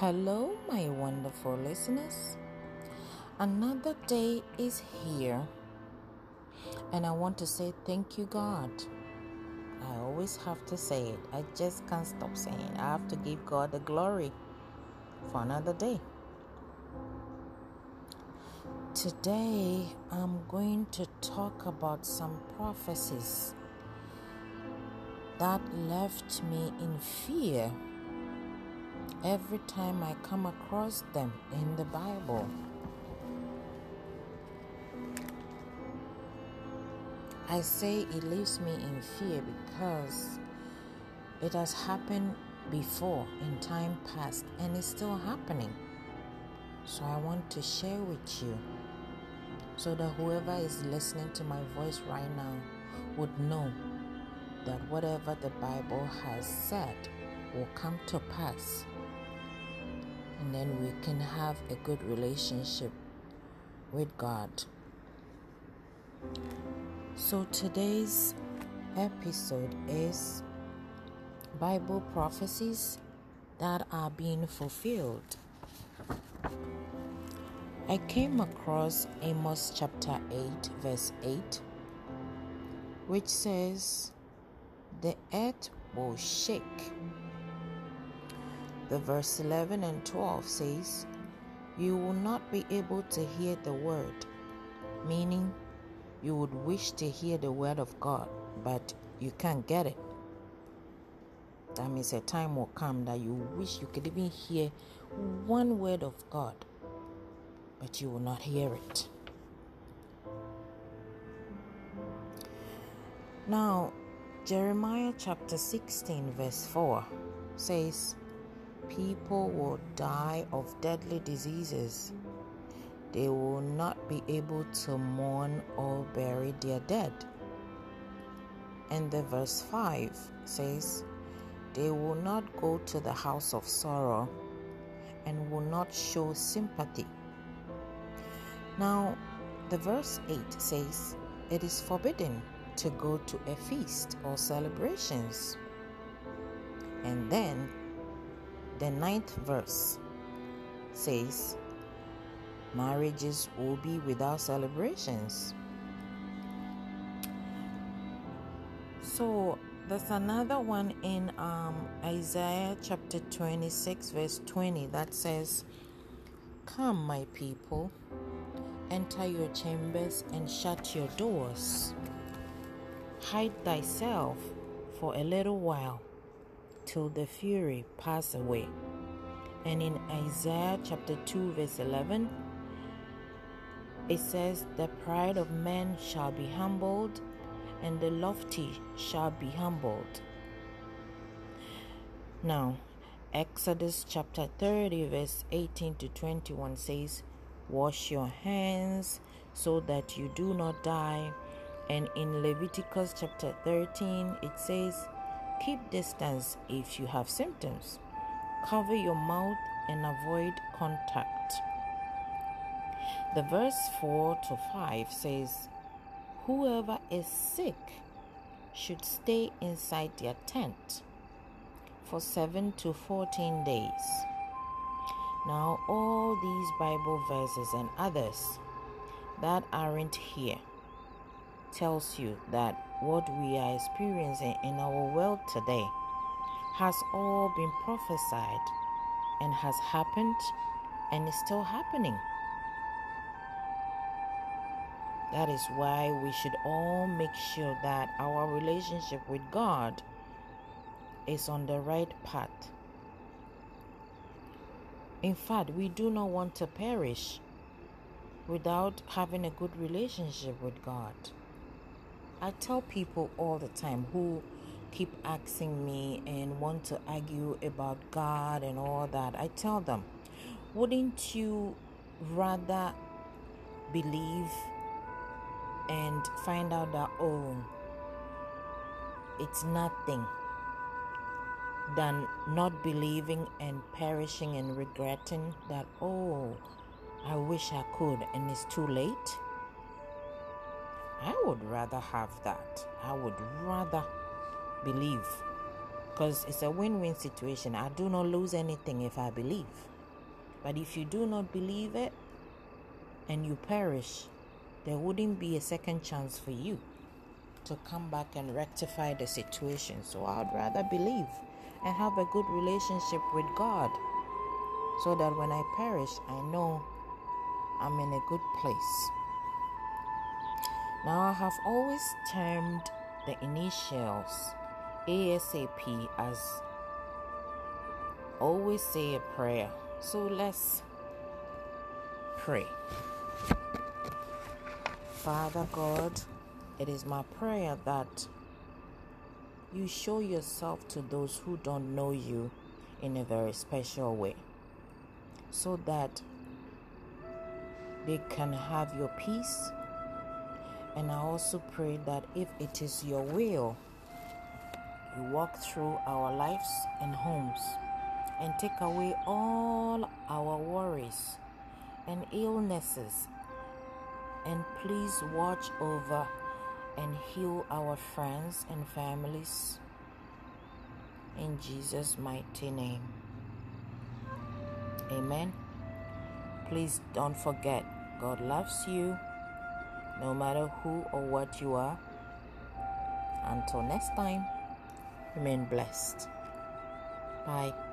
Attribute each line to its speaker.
Speaker 1: Hello, my wonderful listeners. Another day is here, and I want to say thank you, God. I always have to say it, I just can't stop saying it. I have to give God the glory for another day. Today, I'm going to talk about some prophecies that left me in fear every time I come across them in the Bible. I say it leaves me in fear because it has happened before in time past and it's still happening. So I want to share with you so that whoever is listening to my voice right now would know that whatever the Bible has said will come to pass. And then we can have a good relationship with God. So today's episode is Bible prophecies that are being fulfilled. I came across Amos chapter 8, verse 8, which says, The earth will shake. The verse 11 and 12 says, You will not be able to hear the word, meaning you would wish to hear the word of God, but you can't get it. That means a time will come that you wish you could even hear one word of God but you will not hear it. Now, Jeremiah chapter 16, verse 4 says, People will die of deadly diseases. They will not be able to mourn or bury their dead. And the verse 5 says, They will not go to the house of sorrow and will not show sympathy now, the verse 8 says, It is forbidden to go to a feast or celebrations. And then the ninth verse says, Marriages will be without celebrations. So there's another one in um, Isaiah chapter 26, verse 20 that says, Come, my people Enter your chambers and shut your doors. Hide thyself for a little while till the fury pass away. And in Isaiah chapter 2, verse 11, it says, The pride of men shall be humbled, and the lofty shall be humbled. Now, Exodus chapter 30, verse 18 to 21 says, Wash your hands so that you do not die. And in Leviticus chapter 13, it says, Keep distance if you have symptoms. Cover your mouth and avoid contact. The verse 4 to 5 says, Whoever is sick should stay inside their tent for 7 to 14 days. Now, all these Bible verses and others that aren't here tells you that what we are experiencing in our world today has all been prophesied and has happened and is still happening. That is why we should all make sure that our relationship with God is on the right path in fact, we do not want to perish without having a good relationship with God. I tell people all the time who keep asking me and want to argue about God and all that. I tell them, wouldn't you rather believe and find out that, oh, it's nothing? than not believing and perishing and regretting that, oh, I wish I could and it's too late. I would rather have that. I would rather believe because it's a win win situation. I do not lose anything if I believe. But if you do not believe it and you perish, there wouldn't be a second chance for you to come back and rectify the situation. So I'd rather believe and have a good relationship with God so that when I perish, I know I'm in a good place. Now, I have always termed the initials ASAP as always say a prayer. So let's pray. Father God, it is my prayer that you show yourself to those who don't know you in a very special way so that they can have your peace. And I also pray that if it is your will, you walk through our lives and homes and take away all our worries and illnesses. And please watch over and heal our friends and families. In Jesus' mighty name. Amen. Please don't forget, God loves you no matter who or what you are. Until next time, remain blessed. Bye.